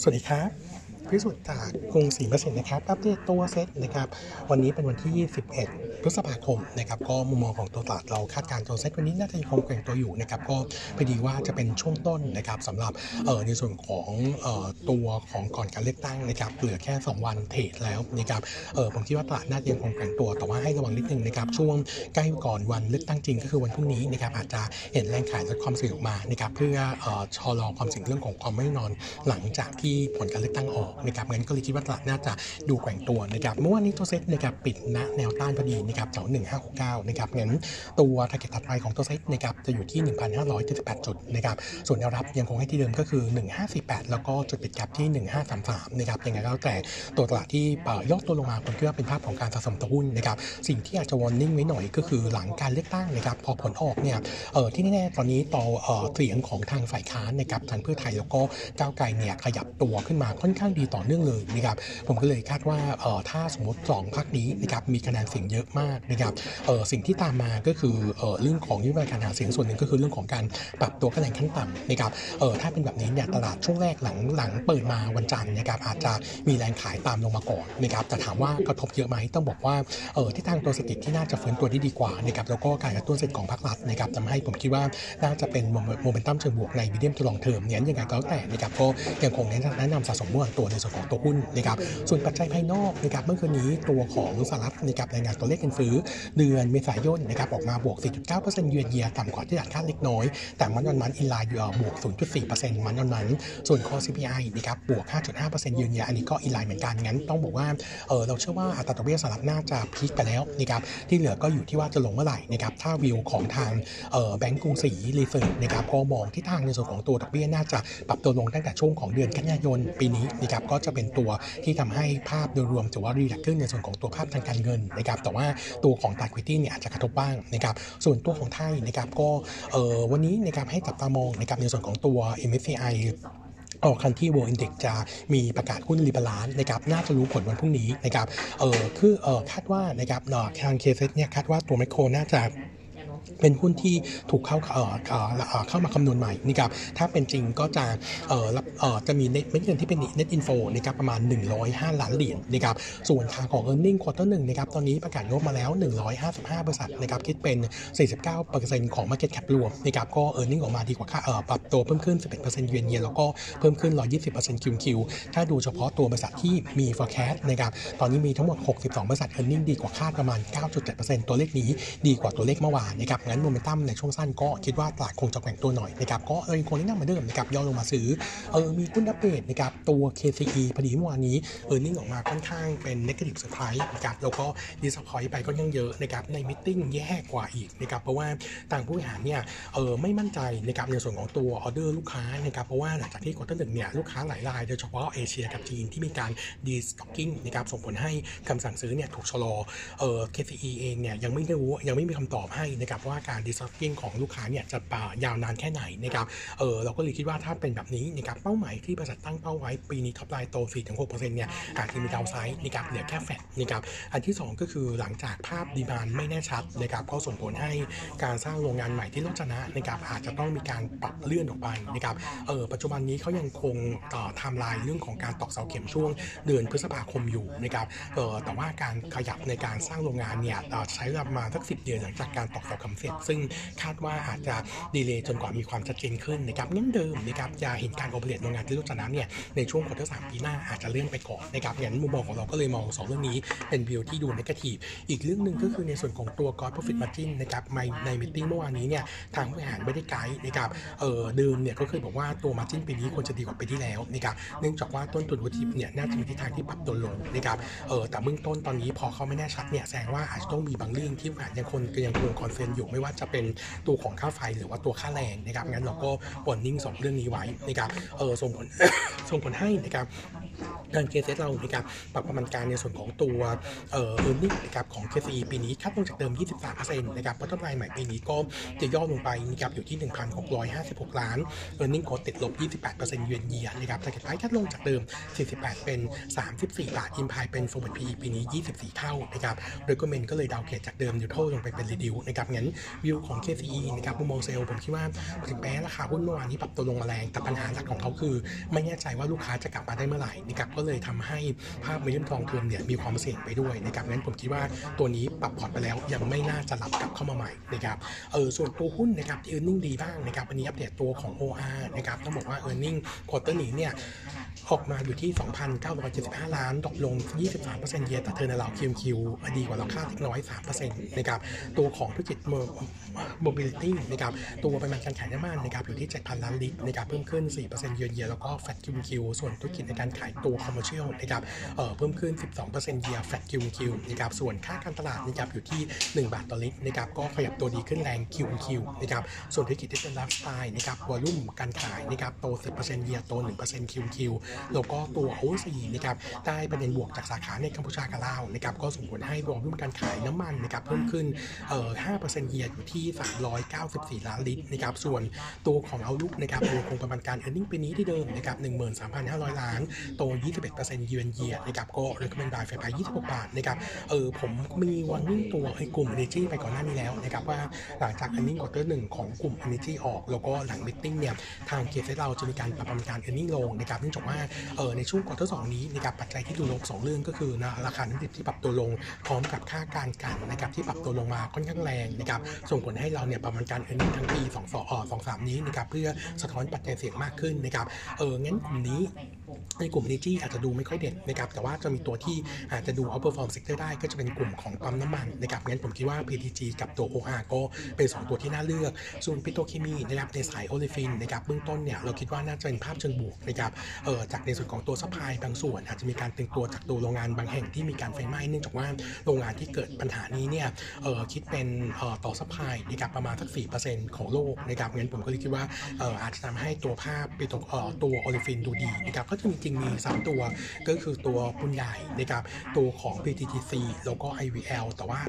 สวัสดีครับ พิสุทธิ์จากกรุงศรีประสิทธิ์นะครับอัปเดตตัวเซ็ตนะครับวันนี้เป็นวันที่21พฤษภาคมนะครับก็มุมมองของตัวตลาดเราคาดการณ์ตัวเซ็ตวันนี้น่าจะยังคงแกว่งตัวอยู่นะครับก็พอดีว่าจะเป็นช่วงต้นนะครับสำหรับเออในส่วนของเออตัวของก่อนการเลือกตั้งนะครับเหลือแค่ 2 วันเทรดแล้วนะครับเออผมคิดว่าตลาดน่าจะยังคงแกว่งตัวแต่ว่าให้ระวังนิดนึงนะครับช่วงใกล้ก่อนวันเลือกตั้งจริงก็คือวันพรุ่งนี้นะครับอาจจะเห็นแรงขายลดความเสี่ยงออกมานะครับเพื่อเออชะลอความเสี่ยงเรื่องของความไม่นอนหลังจากที่ผลการเลือกตั้งออกนะครับงั้นก็เลยคิดว่าตลาดน่าจะดูแกว่งตัวนะครับเมื่อวานนี้ตัวเซ็ตนะครับปิดณแนวต้านพอดีนะครับแถว1569นะครับงั้นตัว target ถัดไปของตัวเซ็ตนะครับจะอยู่ที่ 1,578 จุดนะครับส่วนแนวรับยังคงให้ที่เดิมก็คือ 1548 แล้วก็จุดปิดกลับที่ 1533นะครับยังไงก็แล้วแต่ตัวตลาดที่เอ่อย่อตัวลงมาผมคิดว่าเป็นภาพของการสะสมตัวหุ้นนะครับสิ่งที่อาจจะ warning ไว้หน่อยก็คือหลังการเลือกตั้งนะครับพอผลออกเนี่ยเออที่แน่ๆตอนนี้ต่อเออเสียงของทางฝ่ายค้านนะครับทางเพื่อไทยแล้วก็ก้าวไกลเนี่ยขยับตัวขึ้นมาค่อนข้างดีต่อเนื่องเลยนะครับผมก็เลยคาดว่าเออถ้าสมมติสองพักนี้นะครับมีคะแนนเสียงเยอะมากนะครับเออสิ่งที่ตามมาก็คือเออเรื่องของนโยบายการหาเสียงส่วนหนึ่งก็คือเรื่องของการปรับตัวคะแนนขั้นต่ำนะครับเออถ้าเป็นแบบนี้เนี่ยตลาดช่วงแรกหลังหลังเปิดมาวันจันทร์นะครับอาจจะมีแรงขายตามลงมาก่อนนะครับแต่ถามว่ากระทบเยอะไหมต้องบอกว่าเออที่ทางตัวเศรษฐกิจที่น่าจะฟื้นตัวได้ดีกว่านะครับแล้วก็การกระตุ้นเศรษฐกิจของภาครัฐนะครับทำให้ผมคิดว่าน่าจะเป็นโมเมนตัมเชิงบวกใน medium to long term เนี่ยยังไงก็แล้วแต่นะครับก็ยังคงแนะนำสะสมมั่วตัวในส่วนของตัวหุ้นนะครับส่วนปัจจัยภายนอกนะครับเมื่อคืนนี้ตัวของสหรัฐนะครับรายงานตัวเลขเงินเฟ้อเดือนเมษายนนะครับออกมาบวก 4.9%เยือนเยียต่ำกว่าที่ตลาดคาดเล็กน้อย แต่ month on month in line อยู่บวก 0.4% month on month ส่วน core CPI นะครับบวก 5.5%เยือนเยียอันนี้ก็ in line เหมือนกันงั้นต้องบอกว่าเออเราเชื่อว่าอัตราดอกเบี้ยสหรัฐน่าจะ peak ไปแล้วนะครับที่เหลือก็อยู่ที่ว่าจะลงเมื่อไหร่นะครับถ้าวิวของทางเออแบงก์กรุงศรี research นะครับก็มองที่ทางในส่วนของตัวดอกเบี้ยน่าจะปรับตัวลงตั้งแต่ช่วงของเดือนกันยายนปีนี้นะครับก็จะเป็นตัวที่ทำให้ภาพโดยรวมถือว่า relax ขึ้นในส่วนของตัวภาพทางการเงินนะครับแต่ว่าตัวของ equity เนี่ยอาจจะกระทบบ้างนะครับส่วนตัวของไทยนะครับก็วันนี้นะครับให้จับตามองนะครับในส่วนของตัว MSCI ออกคันที่ World Index จะมีประกาศหุ้นรีบาลานนะครับน่าจะรู้ผลวันพรุ่งนี้นะครับเออคือเออคาดว่านะครับเออทางเคเซเนี่ยคาดว่าตัวไมโครน่าจะ เป็นหุ้นที่ถูกเข้าเอ่อเข้ามาคำนวณใหม่นะครับถ้าเป็นจริงก็จะเอ่อรับเอ่อจะมีเน็ตเม็ดเงินที่เป็น net info นะครับประมาณ 105 ล้านเหรียญนะครับส่วนทาของ e a r n i n g quarter หนึ่งนะครับตอนนี้ประกาศงบมาแล้ว 155 บริษัทนะครับคิดเป็น 49%ของ market cap รวมนะครับก็ e a r n i n g ออกมาดีกว่าค่าเอ่อปรับตัวเพิ่มขึ้น 11%เยือนเยียแล้วก็เพิ่มขึ้น 120% QQ ถ้าดูเฉพาะตัวบริษัทที่มี forecast นะครับตอนนี้มีทั้งหมด 62 บริษัท e a r n i n g ดีกว่าคาดประมาณ 9.7%ตัวเลขนี้ดีกว่าตัวเลขเมื่อวานนะครับงั้นโมเมนตัมในช่วงสั้นก็คิดว่าตลาดคงจะแกว่งตัวหน่อยนะครับก็เออคงแนะนำเหมือนเดิมนะครับย่อลงมาซื้อเออมีหุ้นอัปเดตนะครับตัว KCE พอดีเมื่อวานนี้เออร์เน็งออกมาค่อนข้างเป็น negative surprise นะครับแล้วก็ disappoint ไปก็ยังเยอะนะครับใน meeting แย่กว่าอีกนะครับเพราะว่าต่างผู้บริหารเนี่ยเออไม่มั่นใจนะครับในส่วนของตัวออเดอร์ลูกค้านะครับเพราะว่าหลังจากที่ quarter หนึ่งเนี่ยลูกค้าหลายรายโดยเฉพาะเอเชียกับจีนที่มีการ destocking นะครับส่งผลให้คำสั่งซื้อเนี่ยถูกชะลอเออ KCE เองเนี่ยยังไม่รู้ยังไม่มีคำตอบให้นะครับว่าการ destocking ของลูกค้าเนี่ยจะยาวนานแค่ไหนนะครับเออเราก็เลยคิดว่าถ้าเป็นแบบนี้นะครับเป้าหมายที่บริษัทตั้งเป้าไว้ปีนี้ top line โต 4-6%เนี่ยอาจจะมี downside นะครับเหลือแค่แฟดนะครับอันที่ 2 ก็คือหลังจากภาพ demand ไม่แน่ชัดนะครับก็ส่งผลให้การสร้างโรงงานใหม่ที่โรจนะนะครับอาจจะต้องมีการปรับเลื่อนออกไปนะครับเออปัจจุบันนี้เขายังคงต่อไทม์ไลน์เรื่องของการตอกเสาเข็มช่วงเดือนพฤษภาคมอยู่นะครับเออแต่ว่าการขยับในการสร้างโรงงานเนี่ยใช้เวลามาสักสิบเดือนหลังจากการตอกเสาเข็มเสร็จ ซึ่งคาดว่าอาจจะ delay จนกว่ามีความชัดเจนขึ้นนะครับงั้นเดิมนะครับจะเห็นการ operate โรงงานที่โรจนะเนี่ยในช่วง quarter สามปีหน้าอาจจะเลื่อนไปก่อนนะครับงั้นมุมมองของเราก็เลยมองสองเรื่องนี้เป็นวิวที่ดู negative อีกเรื่องหนึ่งก็คือในส่วนของตัว Gross Profit Margin นะครับในใน meeting เมื่อวานนี้เนี่ยทางผู้บริหารไม่ได้ไกด์นะครับเออเดิมเนี่ยก็เคยบอกว่าตัว Margin ปีนี้ควรจะดีกว่าปีที่แล้วนะครับเนื่องจากว่าต้นทุนวัตถุดิบเนี่ยน่าจะมีทิศทางที่ปรับตัวลงนะครับเออแต่เบื้องต้นตอนนี้พอเขาไม่แน่ชัดเนี่ยแสดงว่าอาจจะต้องมีบางเรื่องที่ผู้บริหารยังคนยังคง concern อยู่ไม่ว่าจะเป็นตัวของค่าไฟหรือว่าตัวค่าแรงนะครับงั้นเราก็วอร์นิ่งสองเรื่องนี้ไว้นะครับเออส่งผลส่งผลให้นะครับ ทาง KCS เรานะครับปรับประมาณการในส่วนของตัวเอ่อ earning นะครับของ KCE ปีนี้คาดลงจากเดิม 23%นะครับเพราะต้นรายใหม่ปีนี้ก็จะย่อลงไปนะครับอยู่ที่ 1,656 ล้าน earning ก็ติดลบ 28%เยือนเยียนะครับ target price คาดลงจากเดิม 48 เป็น 34 บาท implied เป็น forward PE ปีนี้ 24 เท่านะครับ recommend ก็เลยดาวเกรดจากเดิม neutral ลงไปเป็น reduce นะครับงั้นวิวของ KCE นะครับมุมมอง sell ผมคิดว่าถึงแม้ราคาหุ้นเมื่อวานนี้ปรับตัวลงมาแรงแต่ปัญหาหลักของเขาคือ ไม่แน่ใจว่าลูกค้าจะกลับมาได้เมื่อไหร่นะครับก็เลยทำให้ภาพ medium to long term เนี่ยมีความเสี่ยงไปด้วยนะครับงั้นผมคิดว่าตัวนี้ปรับพอร์ตไปแล้วยังไม่น่าจะรับกลับเข้ามาใหม่นะครับเออส่วนตัวหุ้นนะครับที่ earning ดีบ้างนะครับวันนี้อัปเดตตัวของ OR นะครับต้องบอกว่า earning quarter นี้เนี่ยออกมาอยู่ที่ 2,975 ล้านตกลง 23% year แต่ turnaround QQดีกว่าเราคาดเล็กน้อย 3%นะครับตัวของธุรกิจ mobility นะครับตัวปริมาณการขายน้ำมันนะครับอยู่ที่ 7,000 ล้านลิตรนะครับเพิ่มขึ้น 4%เยือนเยียแล้วก็ fat Q Q ส่วนธุรกิจในการขายตัว commercial นะครับเเพิ่มขึ้น 12%เยีย fat Q Q นะครับส่วนค่าการตลาดนะครับอยู่ที่ 1 บาทต่อลิตรนะครับก็ขยับตัวดีขึ้นแรง Q Q นะครับส่วนธุรกิจที่เป็นไลฟ์สไตล์นะครับวอลุ่มการขายนะครับโต 10%เยียร์โต1% Q Q แล้วก็ตัว o อ c นะครับได้ประเด็นบวกจากสาขาในกัมพูชากับลาวนะครับก็ส่งผลให้วอลุ่มการขายน้ำมันนะครับเพิ่มขึ้นเอ่อ5%เยียร์อยู่ที่ 394 ล้านลิตรนะครับส่วนตัวของเอาลุกนะครับยังคงประมาณการ e a r n i n g ปีนี้ที่เดิมนะครับ13,500 ล้านโต 21%เยือนเยียนะครับก็ recommend buy ไฟไป 26 บาทนะครับเออผมมีวันนิ่งตัวไอ้กลุ่ม energy ไปก่อนหน้านี้แล้วนะครับว่าหลังจาก earning quarter หนึ่งของกลุ่ม energy ออก แล้วก็หลัง meeting เนี่ยทางเกียรติเราจะมีการปรับประมาณการ earning ลงนะครับเนื่องจากว่าเออในช่วง quarter สองนี้นะครับปัจจัยที่ดูลงสองเรื่องก็คือนะราคาน้ำดิบที่ปรับตัวลงพร้อมกับค่าการกันนะครับที่ปรับตัวลงมาค่อนข้างแรงนะครับส่งผลให้เราเนี่ยประมาณการ earning ทั้งปี2 2 2 3นี้นะครับเพื่อสะท้อนปัจจัยเสี่ยงมากขึ้นนะครับเอองั้นกลุ่มนี้ ในกลุ่ม energy อาจจะดูไม่ค่อยเด่นนะครับแต่ว่าจะมีตัวที่อาจจะดู outperform sector ได้ก็จะเป็นกลุ่มของปั๊มน้ำมันนะครับงั้นผมคิดว่า PTG กับตัว OR ก็เป็น 2 ตัวที่น่าเลือก ส่วนปิโตรเคมีนะครับในสาย olefin นะครับเบื้องต้นเนี่ยเราคิดว่าน่าจะเป็นภาพเชิงบวกนะครับเออจากในส่วนของตัว supply บางส่วน อาจจะมีการตึงตัวจากตัวโรงงานบางแห่งที่มีการไฟไหม้เนื่องจากว่าโรงงานที่เกิดปัญหานี้เนี่ยเออคิดเป็นเออต่อ supply นะครับประมาณสัก4%ของโลกนะครับงั้นผมก็เลยคิดว่าเอออาจจะทำให้ตัวภาพปิโตรเออตัว olefin ดูดีนะครับก็จะมีจริงมี 3 ตัว ก็คือตัวปูนใหญ่นะครับตัวของ PTTGC แล้วก็ IVL แต่ว่า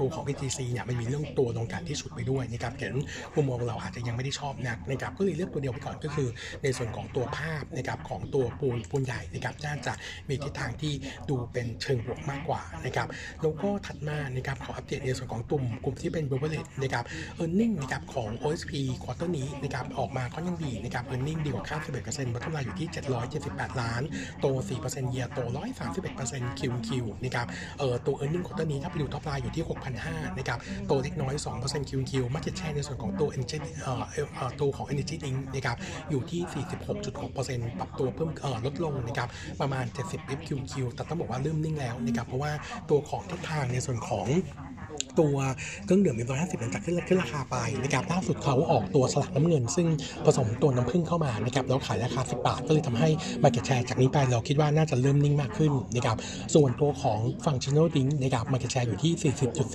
ตัวของ PTTGC เนี่ยมันมีเรื่องตัวโรงกลั่นที่ฉุดไปด้วยนะครับเห็นมุมมองเราอาจจะยังไม่ได้ชอบนักนะครับก็เลยเลือกตัวเดียวไปก่อนก็คือ ในส่วนของตัวภาพนะครับของตัวปูนปูนใหญ่นะครับน่าจะมีทิศทางที่ดูเป็นเชิงบวกมากกว่านะครับแล้วก็ถัดมานะครับขออัปเดตในส่วนของกลุ่มกลุ่มที่เป็น b e v e r a g e นะครับ e a r n i n g นะครับของ OSP quarter นี้นะครับออกมาค่อนข้างดีนะครับ e a r n i n g ดีกว่าคาด11% bottom line อยู่ที่778ล้าน โต 4%เยียโต 131% QQ นะครับเอ่อตัว e a r n i n g ควอเตอร์นี้ถ้าไปดู top line อยู่ที่ 6,500นะครับโตเล็กน้อย2% QQ market share ในส่วนของตัว Energy เอ่อเอ่อตัวของ Energy Drink นะครับอยู่ที่ 46.6%ปรับตัวเพิ่มเอ่อลดลงนะครับประมาณ 70 bp QQ แต่ต้องบอกว่าเริ่มนิ่งแล้วนะครับเพราะว่าตัวของทิศทางในส่วนของ ตัวเครื่องดื่มเอ็มร้อยห้าสิบหลังจากขึ้นขึ้นราคาไปนะครับล่าสุดเขาออกตัวฉลากน้ำเงิน ซึ่งผสมตัวน้ำผึ้งเข้ามานะครับแล้วขายราคา 10 บาท ก็เลยทำให้ market share จากนี้ไปเราคิดว่าน่าจะเริ่มนิ่งมากขึ้นนะครับส่วนตัวของ functional drink นะครับ market share อยู่ที่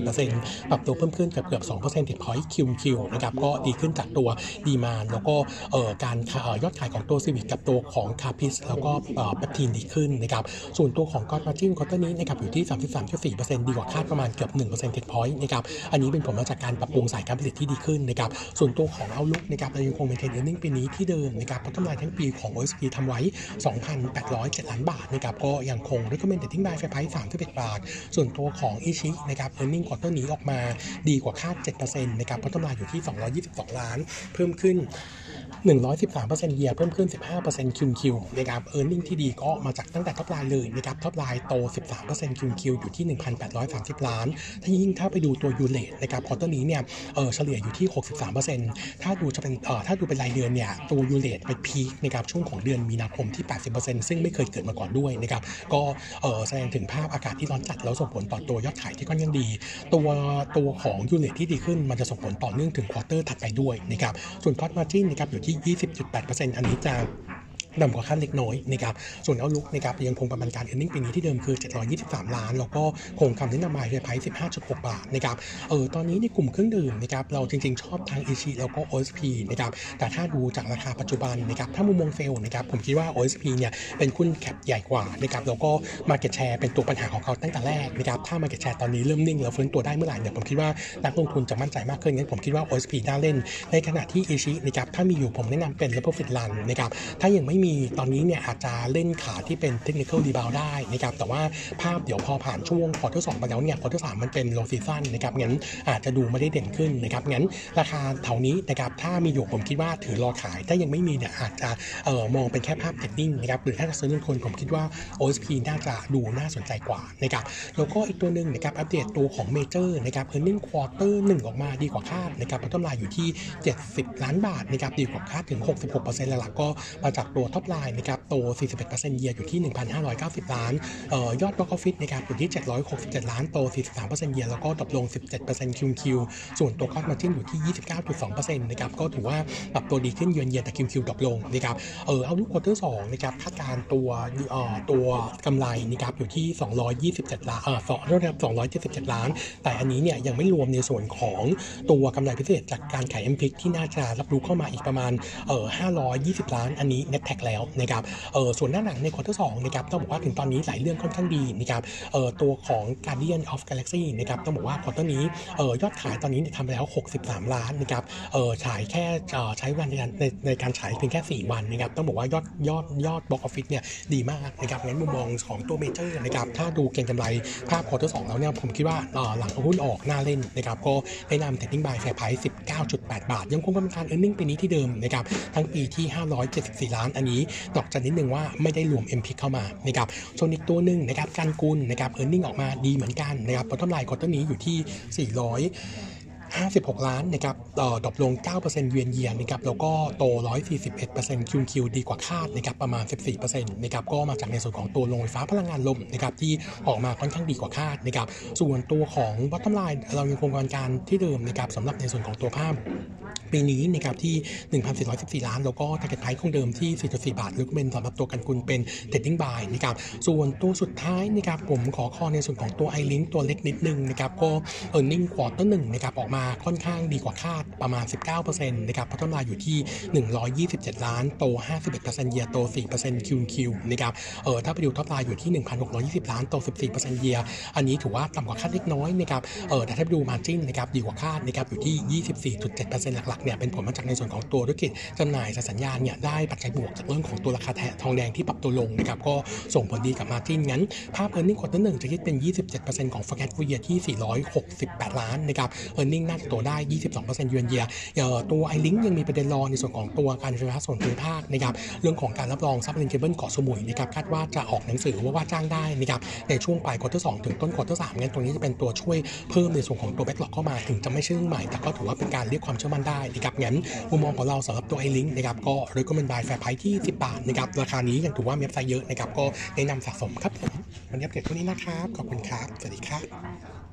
40.4%ปรับตัวเพิ่มขึ้นเกือบเกือบ2 percentage point QQ นะครับก็ดีขึ้นจากตัว demand แล้วก็เอ่อการเอ่อยอดขายของตัวซีวิกกับตัวของ Calpis แล้วก็เอ่อ Peptein ดีขึ้นนะครับส่วนตัวของ gross margin quarter นี้นะครับอยู่ที่ 33.4%ดีกว่าคาดประมาณเกือบ1%ติดพอยต์นะครับอันนี้เป็นผลมาจากการปรับปรุงสายการผลิตที่ดีขึ้นนะครับส่วนตัวของ outlook นะครับเรายังคงเป็น earning ปีนี้ที่เดิมนะครับเพัฒนาทั้งปีของ OSP ทำไว้ 2,807 ล้านบาทนะครับก็ยังคง recommend trading buy fair price 31บาท ส่วนตัวของอิชินะครับ earning quarter นี้ออกมาดีกว่าคาด 7%นะครับเพัฒนาอยู่ที่ 222 ล้าน เพิ่มขึ้น113% year เพิ่มขึ้น 15% QQ นะครับ earning ที่ดีก็มาจากตั้งแต่ top line เลยนะครับ top line โต 13% QQ อยู่ที่ 1,830 ล้าน ถ้ายิ่งถ้าไปดูตัว U rate นะครับ quarter นี้เนี่ยเออเฉลี่ยอยู่ที่ 63%ถ้าดูจะเป็นเออถ้าดูเป็นรายเดือนเนี่ยตัว U rate เป็น peak นะครับช่วงของเดือนมีนาคมที่ 80%ซึ่งไม่เคยเกิดมาก่อนด้วยนะครับก็เออแสดงถึงภาพอากาศที่ร้อนจัดแล้วส่งผลต่อตัวยอดขายที่ค่อนข้างดี ตัวตัวของ U rate ที่ดีขึ้นมันจะส่งผลต่อเนื่องถึง quarter ถัดไปด้วยนะครับส่วน gross margin นะครับอยู่ที่ 20.8%อันนี้จะ ต่ำกว่าคาดเล็กน้อยนะครับส่วนเอาลุกนะครับยังคงประมาณการ e a r n i n g ปีนี้ที่เดิมคือ 723 ล้าน แล้วก็คงคำแนะนำมาในไพร15.6 บาทนะครับเออตอนนี้ในกลุ่มเครื่องดื่มนะครับเราจริงๆ ชอบทางอิชิแล้วก็ OSP นะครับแต่ถ้าดูจากราคาปัจจุบันนะครับถ้ามุมมองเซลนะครับผมคิดว่า OSP เนี่ยเป็นหุ้นแคปใหญ่กว่านะครับแล้วก็ Market Share เป็นตัวปัญหาของเขาตั้งแต่แรกนะครับถ้า Market Share ตอนนี้เริ่มนิ่งแล้วฟื้นตัวได้เมื่อไหร่เนี่ยผมคิดว่านักลงทุนจะมั่นใจมากขึ้นงั้นผมคิดว่า OSP น่าเล่น ในขณะที่อิชินะครับถ้ามีอยู่ผมแนะนำเป็น let profit run นะครับถ้ายังไม่มีตอนนี้เนี่ยอาจจะเล่นขาที่เป็น Technical Rebound ได้นะครับแต่ว่าภาพเดี๋ยวพอผ่านช่วง quarter สองไปแล้วเนี่ย quarter สองมันเป็น low season นะครับงั้นอาจจะดูไม่ได้เด่นขึ้นนะครับงั้นราคาแถวนี้นะครับถ้ามีอยู่ผมคิดว่าถือรอขายถ้ายังไม่มีเนี่ยอาจจะเอ่อมองเป็นแค่ภาพ trading นะครับหรือถ้าจะซื้อเงินคนผมคิดว่า OSP น่าจะดูน่าสนใจกว่านะครับแล้วก็อีกตัวหนึ่งนะครับอัปเดตตัวของเมเจอร์นะครับ earning quarter 1ออกมาดีกว่าคาดนะครับพัฒนาอยู่ที่ 70 ล้านบาทนะครับดีกว่าคาดถึง 66%หลักๆก็มาจากตัว top line นะครับโต 41% year อยู่ที่ 1,590 ล้านเอ่อยอด box office นะครับอยู่ที่ 767 ล้านโต 43% year แล้วก็ drop ลง 17% QQ ส่วนตัว gross margin อยู่ที่ 29.2%นะครับก็ถือว่าปรับตัวดีขึ้น year on year แต่ QQ drop ลงนะครับเออ outlook quarter 2นะครับคาดการตัวเอ่อตัวกำไรนะครับอยู่ที่ 227 ล้านเอ่อสองเท่ากับ277 ล้าน แต่อันนี้เนี่ยยังไม่รวมในส่วนของตัวกำไรพิเศษจากการขาย m p i c ที่น่าจะรับรู้เข้ามาอีกประมาณเอ่อ520 ล้าน อันนี้ net tax แล้วนะครับเออส่วนหน้าหนังใน quarter 2นะครับต้องบอกว่าถึงตอนนี้หลายเรื่องค่อนข้างดีนะครับเออตัวของ Guardian of Galaxy นะครับต้องบอกว่า quarter นี้เออยอดขายตอนนี้ทำไปแล้ว 63 ล้านนะครับเออฉายแค่ใช้วันในการในในการฉายเพียงแค่ 4 วันนะครับต้องบอกว่ายอดยอดยอด box office เนี่ยดีมากนะครับงั้นมุมมองของตัวเมเจอร์นะครับถ้าดูเก็งกำไรภาพ quarter 2แล้วเนี่ยผมคิดว่าหลังหุ้นออกน่าเล่นนะครับก็แนะนำ trading buy fair price 19.8 บาท ยังคงกำลังการ e a r n i n g ปีนี้ที่เดิมนะครับทั้งปีที่ 574 ล้านอันนี้นอกจากนิดนึงว่าไม่ได้รวม m p เข้ามานะครับส่วนอีกตัวหนึ่งนะครับกันกุลนะครับ e a r n i n g ออกมาดีเหมือนกันนะครับผลกำไร quarter นี้อยู่ที่ 400 56 ล้านนะครับเอ่อ drop ลง 9%เวียนเยียนนะครับ แล้วก็โต 141% QQ ดีกว่าคาดนะครับ ประมาณ 14%นะครับ ก็มาจากในส่วนของตัวโรงไฟฟ้าพลังงานลมนะครับที่ออกมาค่อนข้างดีกว่าคาดนะครับ ส่วนตัวของ bottom line เรายังคงการการที่เดิมนะครับสำหรับในส่วนของตัวภาพ ปีนี้นะครับที่ 1,414 ล้าน แล้วก็ target price คงเดิมที่ 4.4 บาท หรือเป็นสำหรับตัวกันกุลเป็น trading buy นะครับ ส่วนตัวสุดท้ายนะครับผมขอข้อในส่วนของตัว i link ตัวเล็กนิดนึงนะครับ ก็ earning quarter หนึ่งนะครับออกมาค่อนข้างดีกว่าคาดประมาณ 19%นะครับพัฒนาอยู่ที่ 127 ล้าน โต 51%เยียโต 4% QQ นะครับเออถ้าไปดู top line อยู่ที่ 1,620 ล้าน โต 14%เยียอันนี้ถือว่าต่ำกว่าคาดเล็กน้อยนะครับเออแต่ถ้าไปดู margin นะครับดีกว่าคาดนะครับอยู่ที่ 24.7%หลักๆเนี่ยเป็นผลมาจากในส่วนของตัวธุรกิจจำหน่ายสัญญาณเนี่ยได้ปัจจัยบวกจากเรื่องของตัวราคาแททองแดงที่ปรับตัวลงนะครับก็ส่งผลดีกับ margin งั้น ภาพ e a r n i n g ควอเตอร์หนึ่งจะคิดเป็น 27%ของ forecast full year ที่ 468 ล้านนะครับ e a r n i n g น่าจะโตได้ 22%เยือนเยียเอ่อตัว i link ยังมีประเด็นรอในส่วนของตัวการไฟฟ้าส่วนภูมิภาคนะครับเรื่องของการรับรอง submarine cable เกาะสมุยนะครับคาดว่าจะออกหนังสือว่าว่าจ้างได้นะครับในช่วงปลาย quarter สองถึงต้น quarter สามงั้นตรงนี้จะเป็นตัวช่วยเพิ่มในส่วนของตัว backlog เข้ามา ถึงจะไม่ใช่เรื่องใหม่แต่ก็ถือว่าเป็นการเรียกความเชื่อมั่นได้นะครับงั้นมุมมองของเราสำหรับตัว i link นะครับก็ recommend buy fair price ที่10บาทนะครับราคานี้ยังถือว่ามี upside เยอะนะครับก็แนะนำสะสมครับผมวันนี้อัปเดตเท่านี้นะครับ ขอบคุณครับ สวัสดีครับ